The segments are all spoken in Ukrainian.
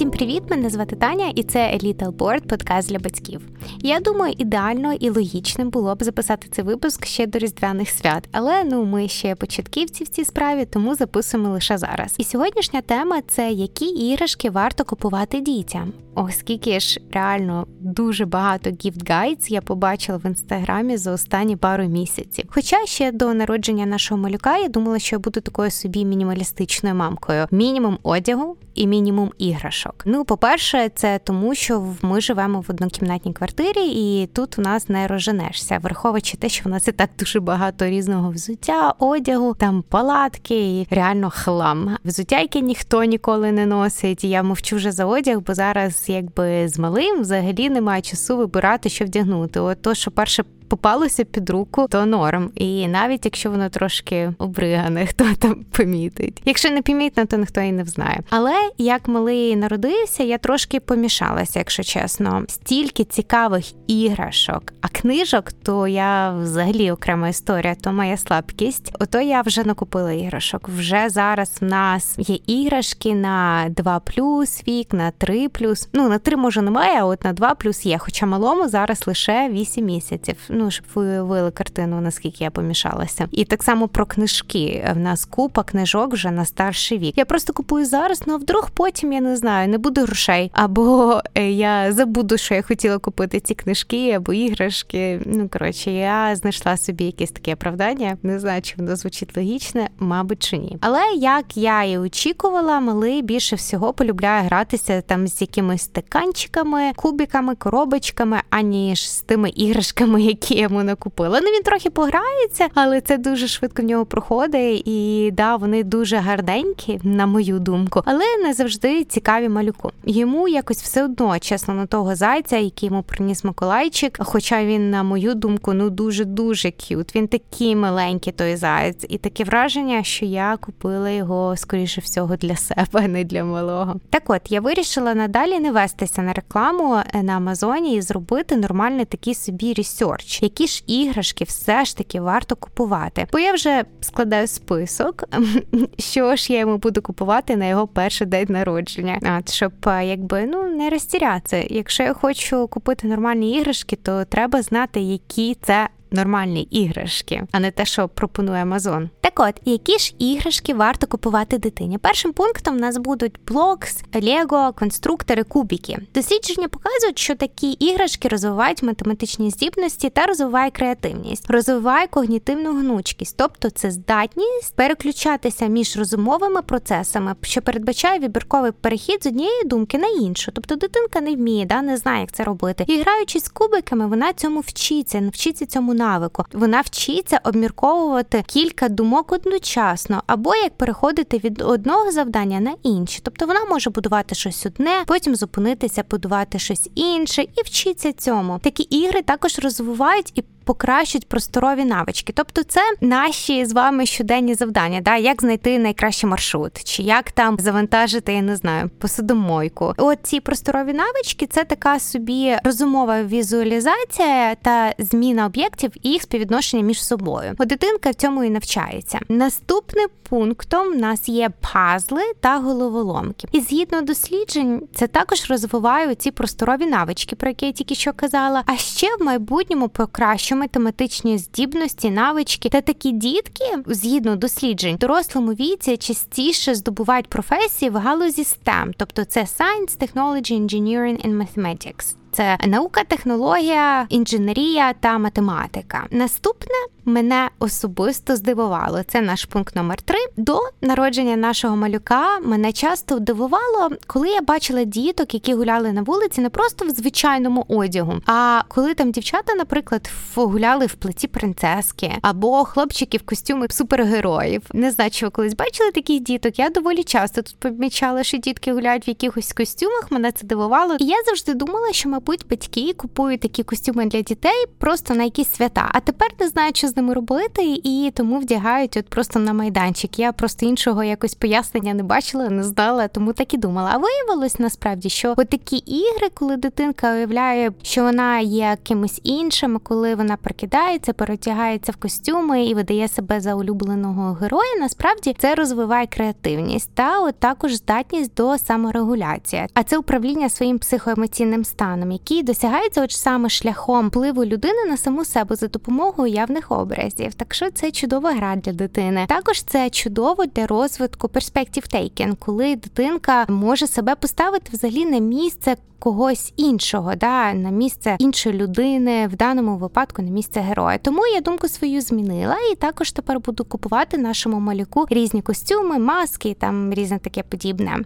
Всім привіт! Мене звати Таня, і це Little Board, подкаст для батьків. Я думаю, ідеально і логічним було б записати цей випуск ще до різдвяних свят, але ну ми ще початківці в цій справі, тому записуємо лише зараз. І сьогоднішня тема це які іграшки варто купувати дітям. Оскільки ж реально дуже багато gift guides я побачила в інстаграмі за останні пару місяців. Хоча ще до народження нашого малюка я думала, що я буду такою собі мінімалістичною мамкою: мінімум одягу і мінімум іграшок. Ну, по-перше, це тому, що ми живемо в однокімнатній квартирі, і тут у нас не розженешся, враховуючи те, що в нас і так дуже багато різного взуття, одягу, там палатки і реально хлам. Взуття, яке ніхто ніколи не носить. Я мовчу вже за одяг, бо зараз, якби з малим, взагалі немає часу вибирати, що вдягнути. От то, що перше попалося під руку, то норм. І навіть якщо воно трошки обригане, хто там помітить. Якщо не помітно, то ніхто і не взнає. Але як малий народився, я трошки помішалася, якщо чесно. Стільки цікавих іграшок, а книжок, то я взагалі окрема історія, то моя слабкість. Ото я вже накупила іграшок. Вже зараз в нас є іграшки на 2 вік, на 3 Ну на 3 може немає, а от на 2 є. Хоча малому зараз лише 8 місяців ну щоб ви уявили картину, наскільки я помішалася. І так само про книжки. В нас купа книжок вже на старший вік. Я просто купую зараз, ну а вдруг потім я не знаю, не буде грошей. Або е, я забуду, що я хотіла купити ці книжки або іграшки. Ну коротше, я знайшла собі якесь таке оправдання. Не знаю, чи воно звучить логічне, мабуть, чи ні. Але як я і очікувала, малий більше всього полюбляє гратися там з якимись стаканчиками, кубиками, коробочками, аніж з тими іграшками, які які я йому накупила. Ну він трохи пограється, але це дуже швидко в нього проходить. І да, вони дуже гарненькі, на мою думку, але не завжди цікаві малюку. Йому якось все одно, чесно, на того зайця, який йому приніс Миколайчик. Хоча він, на мою думку, ну дуже дуже cute. Він такий маленький той заяць, і таке враження, що я купила його скоріше всього для себе, не для малого. Так, от я вирішила надалі не вестися на рекламу е, на Амазоні і зробити нормальний такий собі research які ж іграшки все ж таки варто купувати. Бо я вже складаю список, що ж я йому буду купувати на його перший день народження. От, щоб якби ну не розтірятися. Якщо я хочу купити нормальні іграшки, то треба знати, які це нормальні іграшки, а не те, що пропонує Амазон. Так от, які ж іграшки варто купувати дитині? Першим пунктом в нас будуть блокс, лего, конструктори, кубики. Дослідження показують, що такі іграшки розвивають математичні здібності та розвивають креативність, розвиває когнітивну гнучкість, тобто це здатність переключатися між розумовими процесами, що передбачає вибірковий перехід з однієї думки на іншу. Тобто дитинка не вміє, да, не знає, як це робити. І граючись з кубиками, вона цьому вчиться, навчиться цьому навику. Вона вчиться обмірковувати кілька думок одночасно, або як переходити від одного завдання на інше. Тобто вона може будувати щось одне, потім зупинитися, будувати щось інше і вчиться цьому. Такі ігри також розвивають і покращать просторові навички. Тобто, це наші з вами щоденні завдання, да, як знайти найкращий маршрут, чи як там завантажити, я не знаю, посудомойку. От ці просторові навички це така собі розумова візуалізація та зміна об'єктів і їх співвідношення між собою. От дитинка в цьому і навчається. Наступним пунктом в нас є пазли та головоломки. І згідно досліджень, це також розвиває ці просторові навички, про які я тільки що казала. А ще в майбутньому покращуємо математичні здібності, навички та такі дітки, згідно досліджень, в дорослому віці частіше здобувають професії в галузі STEM, тобто це Science, Technology, Engineering and Mathematics це наука, технологія, інженерія та математика. Наступне мене особисто здивувало. Це наш пункт номер три. До народження нашого малюка мене часто дивувало, коли я бачила діток, які гуляли на вулиці, не просто в звичайному одягу, а коли там дівчата, наприклад, гуляли в плеті принцески або хлопчики в костюми супергероїв. Не знаю, чи ви колись бачили таких діток. Я доволі часто тут помічала, що дітки гуляють в якихось костюмах. Мене це дивувало, і я завжди думала, що ми мабуть, батьки купують такі костюми для дітей просто на якісь свята, а тепер не знають, що з ними робити, і тому вдягають от просто на майданчик. Я просто іншого якось пояснення не бачила, не знала, тому так і думала. А виявилось насправді, що от такі ігри, коли дитинка уявляє, що вона є кимось іншим, коли вона прикидається, перетягається в костюми і видає себе за улюбленого героя, насправді це розвиває креативність та от також здатність до саморегуляції. А це управління своїм психоемоційним станом, який досягається от саме шляхом впливу людини на саму себе за допомогою явних образів. Так що це чудова гра для дитини. Також це чудово для розвитку перспектив тейкен, коли дитинка може себе поставити взагалі на місце когось іншого, да, на місце іншої людини, в даному випадку на місце героя. Тому я думку свою змінила, і також тепер буду купувати нашому малюку різні костюми, маски, там різне таке подібне.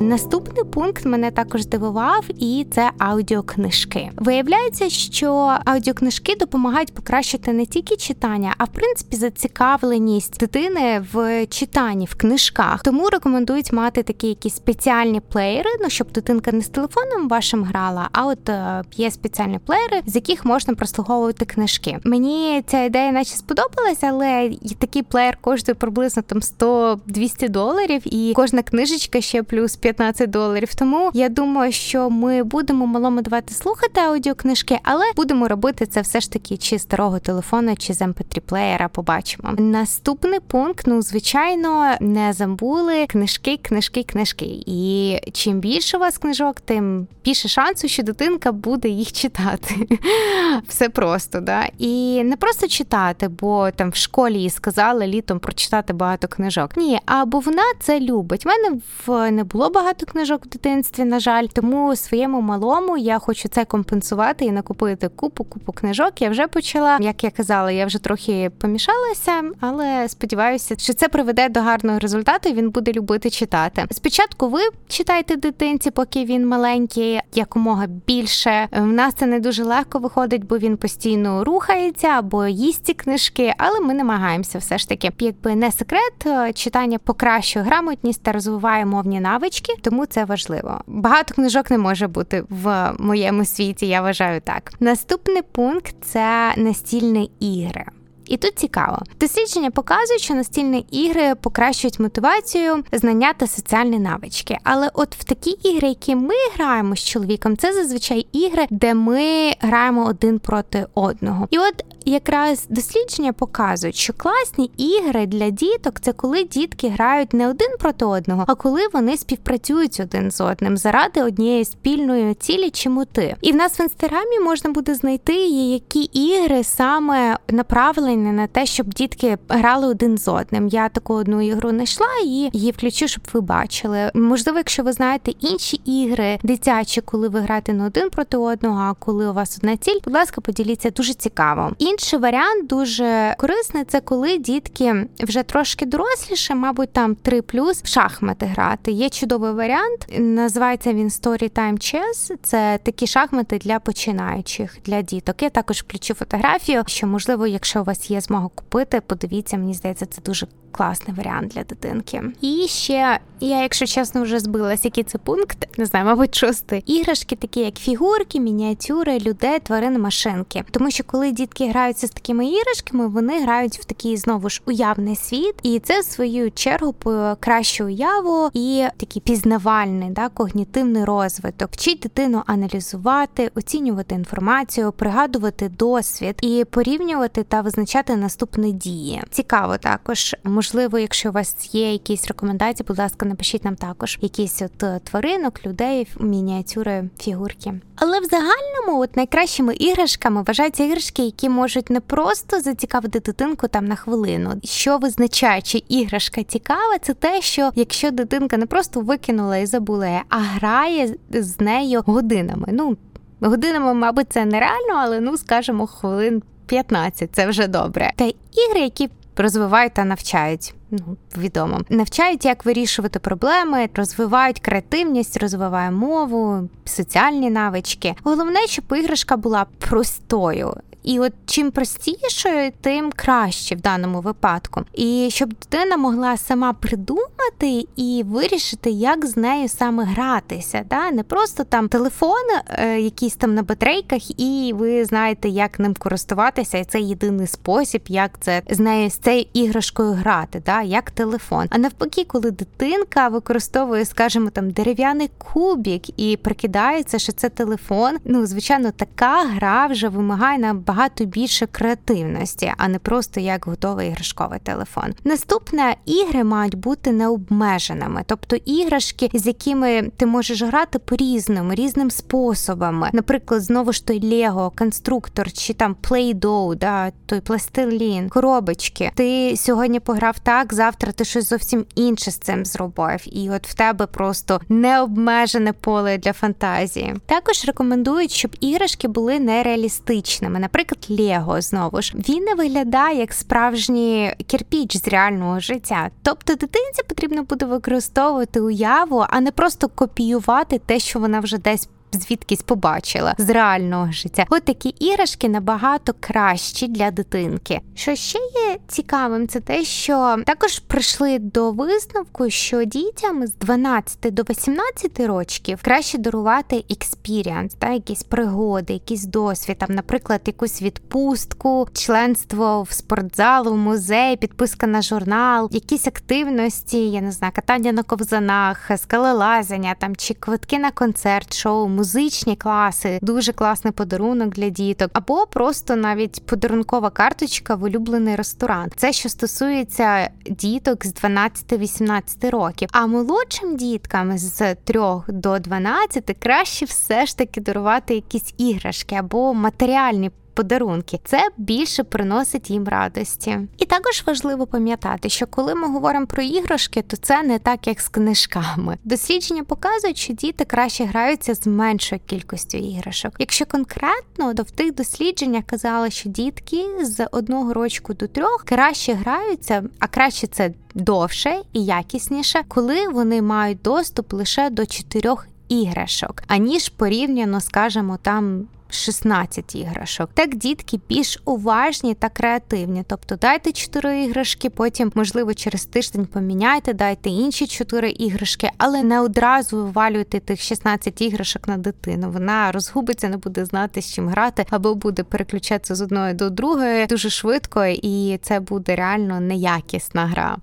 Наступний пункт мене також здивував, і це аудіокнижки. Виявляється, що аудіокнижки допомагають покращити не тільки читання, а в принципі зацікавленість дитини в читанні в книжках. Тому рекомендують мати такі якісь спеціальні плеєри, ну щоб дитинка не з телефоном вашим грала, а от е, є спеціальні плеєри, з яких можна прослуховувати книжки. Мені ця ідея, наче сподобалася, але такий плеєр коштує приблизно там 100-200 доларів, і кожна книжечка ще плюс 15 доларів. Тому я думаю, що ми будемо малому давати слухати аудіокнижки, але будемо робити це все ж таки чи старого телефону, чи з mp3 плеєра. Побачимо. Наступний пункт, ну звичайно, не забули книжки, книжки, книжки. І чим більше у вас книжок, тим більше шансу, що дитинка буде їх читати. Все просто, да. І не просто читати, бо там в школі їй сказали літом прочитати багато книжок. Ні, або вона це любить. У мене в не було багато книжок в дитинстві, на жаль, тому своєму малому я хочу це компенсувати і накупити купу купу книжок. Я вже почала, як я казала, я вже трохи помішалася, але сподіваюся, що це приведе до гарного результату. і Він буде любити читати. Спочатку ви читайте дитинці, поки він маленький, якомога більше. В нас це не дуже легко виходить, бо він постійно рухається або їсть ці книжки, але ми намагаємося все ж таки. Якби не секрет, читання покращує грамотність та розвиває мовні навички книжки, тому це важливо. Багато книжок не може бути в моєму світі. Я вважаю так. Наступний пункт це настільні ігри. І тут цікаво, дослідження показують, що настільні ігри покращують мотивацію, знання та соціальні навички. Але от в такі ігри, які ми граємо з чоловіком, це зазвичай ігри, де ми граємо один проти одного. І от якраз дослідження показують, що класні ігри для діток це коли дітки грають не один проти одного, а коли вони співпрацюють один з одним заради однієї спільної цілі чи мети. І в нас в інстаграмі можна буде знайти які ігри саме направлені на те, щоб дітки грали один з одним. Я таку одну ігру знайшла і її включу, щоб ви бачили. Можливо, якщо ви знаєте інші ігри дитячі, коли ви граєте не один проти одного, а коли у вас одна ціль, будь ласка, поділіться дуже цікаво. Інший варіант дуже корисний це коли дітки вже трошки доросліше, мабуть, там 3 плюс в шахмати грати. Є чудовий варіант. Називається він Storytime Chess. Це такі шахмати для починаючих для діток. Я також включу фотографію, що можливо, якщо у вас є змога купити, подивіться, мені здається, це дуже класний варіант для дитинки. І ще я, якщо чесно, вже збилась, який це пункт, не знаю, мабуть, шостий. Іграшки, такі як фігурки, мініатюри, людей, тварини, машинки. Тому що коли дітки граються з такими іграшками, вони грають в такий знову ж уявний світ, і це в свою чергу покращує уяву і такий пізнавальний, да, когнітивний розвиток. Вчить дитину аналізувати, оцінювати інформацію, пригадувати досвід і порівнювати та визначати наступні дії. Цікаво також можливо, якщо у вас є якісь рекомендації, будь ласка, напишіть нам також якісь от е, тваринок, людей, мініатюри, фігурки. Але в загальному, от найкращими іграшками вважаються іграшки, які можуть не просто зацікавити дитинку там на хвилину. Що визначає, чи іграшка цікава, це те, що якщо дитинка не просто викинула і забула, а грає з нею годинами. Ну годинами, мабуть, це нереально, але ну скажімо, хвилин 15 – це вже добре. Та ігри, які розвивають та навчають. Ну, відомо, навчають, як вирішувати проблеми, розвивають креативність, розвиває мову, соціальні навички. Головне, щоб іграшка була простою. І от чим простішою, тим краще в даному випадку. І щоб дитина могла сама придумати і вирішити, як з нею саме гратися. Да? Не просто там телефон, е, якийсь там на батарейках, і ви знаєте, як ним користуватися, і це єдиний спосіб, як це з нею з цією іграшкою грати, да? як телефон. А навпаки, коли дитинка використовує, скажімо, там дерев'яний кубік і прикидається, що це телефон. Ну, звичайно, така гра вже вимагає набагато більше креативності, а не просто як готовий іграшковий телефон. Наступне ігри мають бути необмеженими, тобто іграшки, з якими ти можеш грати по різному, різним способами. Наприклад, знову ж той Лего, конструктор чи там Play-Doh, да, той пластилін, коробочки. Ти сьогодні пограв так, завтра ти щось зовсім інше з цим зробив, і от в тебе просто необмежене поле для фантазії. Також рекомендують, щоб іграшки були нереалістичними. Наприклад, Лего знову ж він не виглядає як справжній кірпіч з реального життя. Тобто дитинці потрібно буде використовувати уяву, а не просто копіювати те, що вона вже десь звідкись побачила з реального життя. От такі іграшки набагато кращі для дитинки. Що ще є цікавим, це те, що також прийшли до висновку, що дітям з 12 до 18 років краще дарувати experience, та якісь пригоди, якийсь досвід, там, наприклад, якусь відпустку, членство в спортзал, в музей, підписка на журнал, якісь активності, я не знаю, катання на ковзанах, скалелазання там чи квитки на концерт, шоу музичні класи, дуже класний подарунок для діток, або просто навіть подарункова карточка в улюблений ресторан. Це що стосується діток з 12-18 років. А молодшим діткам з 3 до 12 краще все ж таки дарувати якісь іграшки або матеріальні подарунки. Це більше приносить їм радості. І також важливо пам'ятати, що коли ми говоримо про іграшки, то це не так, як з книжками. Дослідження показують, що діти краще граються з меншою кількістю іграшок. Якщо конкретно, то в тих дослідженнях казали, що дітки з одного рочку до трьох краще граються, а краще це довше і якісніше, коли вони мають доступ лише до чотирьох іграшок, аніж порівняно, скажімо, там 16 іграшок. Так дітки більш уважні та креативні. Тобто дайте 4 іграшки, потім, можливо, через тиждень поміняйте, дайте інші 4 іграшки, але не одразу вивалюйте тих 16 іграшок на дитину. Вона розгубиться, не буде знати, з чим грати, або буде переключатися з одної до другої дуже швидко, і це буде реально неякісна гра.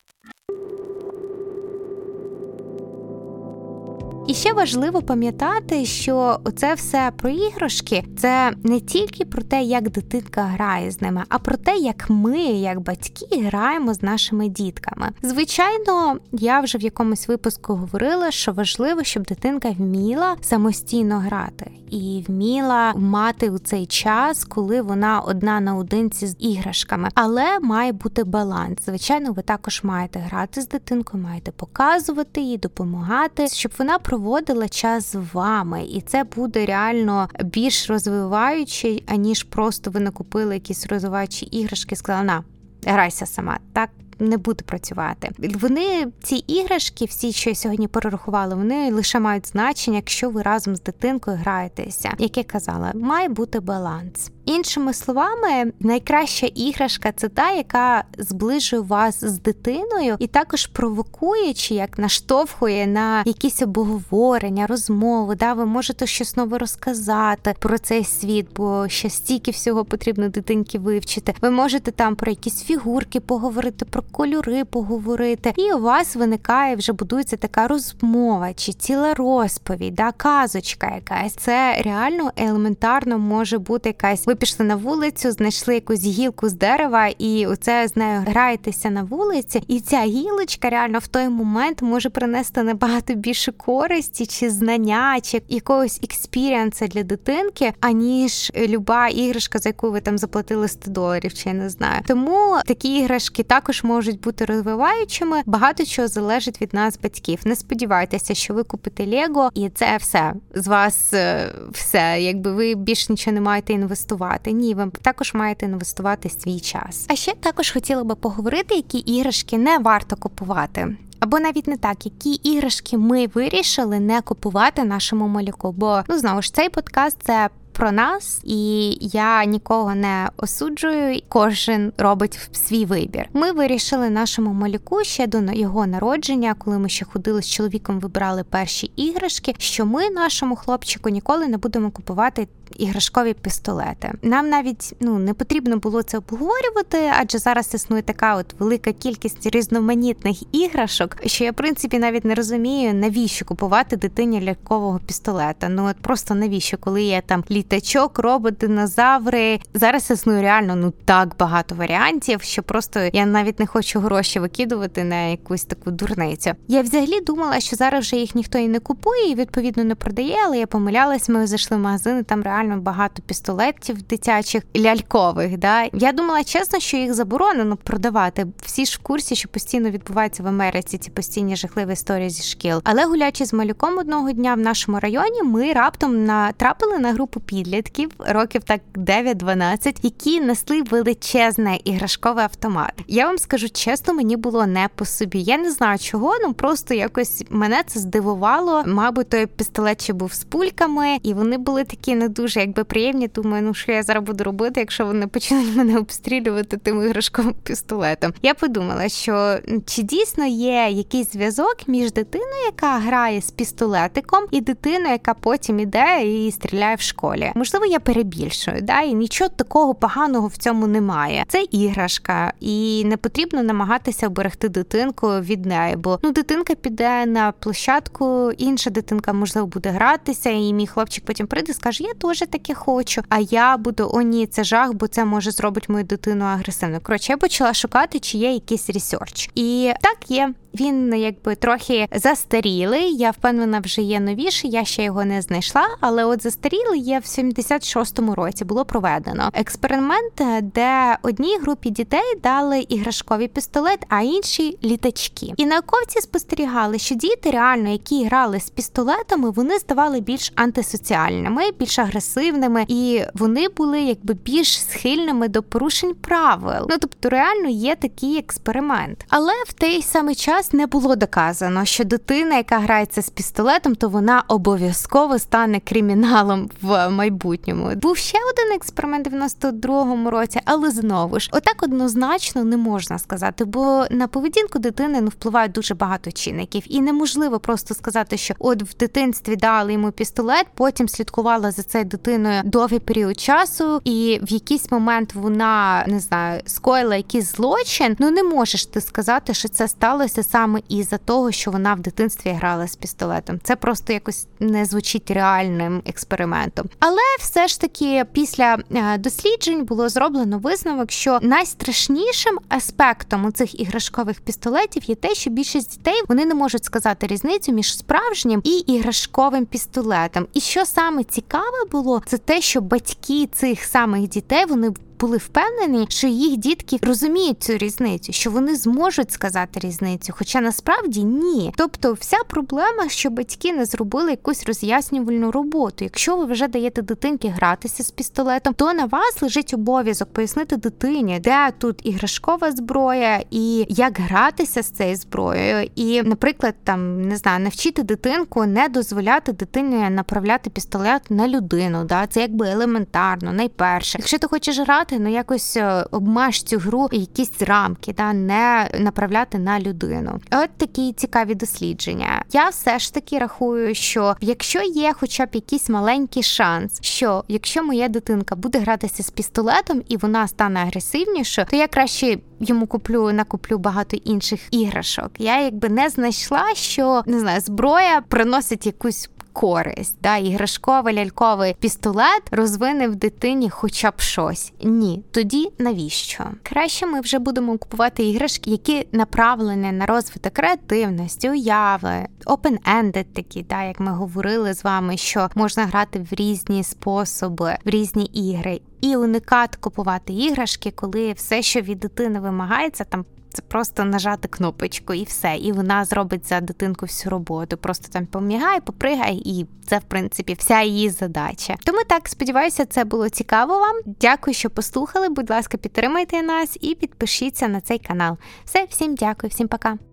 І ще важливо пам'ятати, що це все про іграшки це не тільки про те, як дитинка грає з ними, а про те, як ми, як батьки, граємо з нашими дітками. Звичайно, я вже в якомусь випуску говорила, що важливо, щоб дитинка вміла самостійно грати і вміла мати у цей час, коли вона одна наодинці з іграшками, але має бути баланс. Звичайно, ви також маєте грати з дитинкою, маєте показувати їй, допомагати, щоб вона проводила час з вами, і це буде реально більш розвиваюче, аніж просто ви накупили якісь розвиваючі іграшки. Сказала, на грайся сама. Так не буде працювати. Вони ці іграшки, всі, що я сьогодні перерахували, вони лише мають значення, якщо ви разом з дитинкою граєтеся. Як я казала, має бути баланс. Іншими словами, найкраща іграшка це та, яка зближує вас з дитиною, і також провокує чи як наштовхує на якісь обговорення, розмови. Да, ви можете щось нове розказати про цей світ, бо ще стільки всього потрібно дитинки вивчити. Ви можете там про якісь фігурки поговорити, про кольори поговорити, і у вас виникає вже будується така розмова чи ціла розповідь, да, казочка якась. Це реально елементарно може бути якась. Ви пішли на вулицю, знайшли якусь гілку з дерева, і оце з нею граєтеся на вулиці, і ця гілочка реально в той момент може принести набагато більше користі чи знання, чи якогось експіріанса для дитинки, аніж люба іграшка, за яку ви там заплатили 100 доларів, чи я не знаю. Тому такі іграшки також можуть бути розвиваючими. Багато чого залежить від нас, батьків. Не сподівайтеся, що ви купите Лего, і це все з вас е, все, якби ви більш нічого не маєте інвестувати. Ні, ви також маєте інвестувати свій час. А ще також хотіла би поговорити, які іграшки не варто купувати. Або навіть не так, які іграшки ми вирішили не купувати нашому малюку. Бо ну знову ж цей подкаст це про нас, і я нікого не осуджую. Кожен робить свій вибір. Ми вирішили нашому малюку ще до його народження, коли ми ще ходили з чоловіком, вибрали перші іграшки. Що ми нашому хлопчику ніколи не будемо купувати іграшкові пістолети. Нам навіть ну не потрібно було це обговорювати, адже зараз існує така от велика кількість різноманітних іграшок, що я в принципі навіть не розумію, навіщо купувати дитині лялькового пістолета. Ну от просто навіщо, коли є там літачок, робот, динозаври. Зараз існує реально ну так багато варіантів, що просто я навіть не хочу гроші викидувати на якусь таку дурницю. Я взагалі думала, що зараз вже їх ніхто і не купує, і відповідно не продає, але я помилялась. Ми зайшли в магазин, і там реально багато пістолетів дитячих лялькових. Да? Я думала чесно, що їх заборонено продавати. Всі ж в курсі, що постійно відбуваються в Америці ці постійні жахливі історії зі шкіл. Але гулячи з малюком одного дня в нашому районі, ми раптом натрапили на групу підлітків років так 9-12, які несли величезний іграшковий автомат. Я вам скажу чесно, мені було не по собі. Я не знаю чого, ну просто якось мене це здивувало. Мабуть, той пістолет ще був з пульками, і вони були такі не дуже якби приємні. Думаю, ну що я зараз буду робити, якщо вони почнуть мене обстрілювати тим іграшковим пістолетом. Я подумала, що чи дійсно є якийсь зв'язок між дитиною, яка грає з пістолетиком, і дитиною, яка потім іде і стріляє в школі. Можливо, я перебільшую, да, і нічого такого поганого в цьому немає. Це іграшка, і не потрібно намагатися оберегти дитинку від неї, бо ну дитинка піде на площадку, інша дитинка можливо буде гратися, і мій хлопчик потім прийде і скаже: Я теж таке хочу. А я буду о ні, це жах, бо це може зробити мою дитину агресивною. Коротше, я почала шукати, чи є якийсь research. І так є. Він якби трохи застарілий. Я впевнена, вже є новіший. Я ще його не знайшла. Але от застарілий є в 76-му році. Було проведено експеримент, де одній групі дітей дали іграшковий пістолет, а інші літачки. І науковці спостерігали, що діти, реально, які грали з пістолетами, вони ставали більш антисоціальними, більш агресивними, і вони були якби більш схильними до порушень правил. Ну тобто, реально є такий експеримент. Але в той самий час час не було доказано, що дитина, яка грається з пістолетом, то вона обов'язково стане криміналом в майбутньому. Був ще один експеримент в 92-му році, але знову ж отак однозначно не можна сказати, бо на поведінку дитини ну впливають дуже багато чинників, і неможливо просто сказати, що от в дитинстві дали йому пістолет, потім слідкувала за цією дитиною довгий період часу, і в якийсь момент вона не знаю скоїла якийсь злочин. Ну не можеш ти сказати, що це сталося саме із-за того, що вона в дитинстві грала з пістолетом. Це просто якось не звучить реальним експериментом. Але все ж таки, після е, досліджень було зроблено висновок, що найстрашнішим аспектом у цих іграшкових пістолетів є те, що більшість дітей вони не можуть сказати різницю між справжнім і іграшковим пістолетом. І що саме цікаве було, це те, що батьки цих самих дітей вони були впевнені, що їх дітки розуміють цю різницю, що вони зможуть сказати різницю, хоча насправді ні. Тобто, вся проблема, що батьки не зробили якусь роз'яснювальну роботу. Якщо ви вже даєте дитинки гратися з пістолетом, то на вас лежить обов'язок пояснити дитині, де тут іграшкова зброя і як гратися з цією зброєю. І, наприклад, там не знаю, навчити дитинку не дозволяти дитині направляти пістолет на людину. Да, це якби елементарно, найперше. Якщо ти хочеш грати грати, ну якось е, обмеж цю гру якісь рамки, та не направляти на людину. От такі цікаві дослідження. Я все ж таки рахую, що якщо є хоча б якийсь маленький шанс, що якщо моя дитинка буде гратися з пістолетом і вона стане агресивнішою, то я краще. Йому куплю накуплю багато інших іграшок. Я якби не знайшла, що не знаю, зброя приносить якусь користь. Да, Іграшковий ляльковий пістолет розвине в дитині хоча б щось. Ні, тоді навіщо? Краще ми вже будемо купувати іграшки, які направлені на розвиток креативності, уяви, open-ended такі, да, як ми говорили з вами, що можна грати в різні способи, в різні ігри. І уникати купувати іграшки, коли все, що від дитини вимагається, там це просто нажати кнопочку і все. І вона зробить за дитинку всю роботу. Просто там помігає, попригає, і це, в принципі, вся її задача. Тому так сподіваюся, це було цікаво вам. Дякую, що послухали. Будь ласка, підтримайте нас і підпишіться на цей канал. Все, всім дякую, всім пока.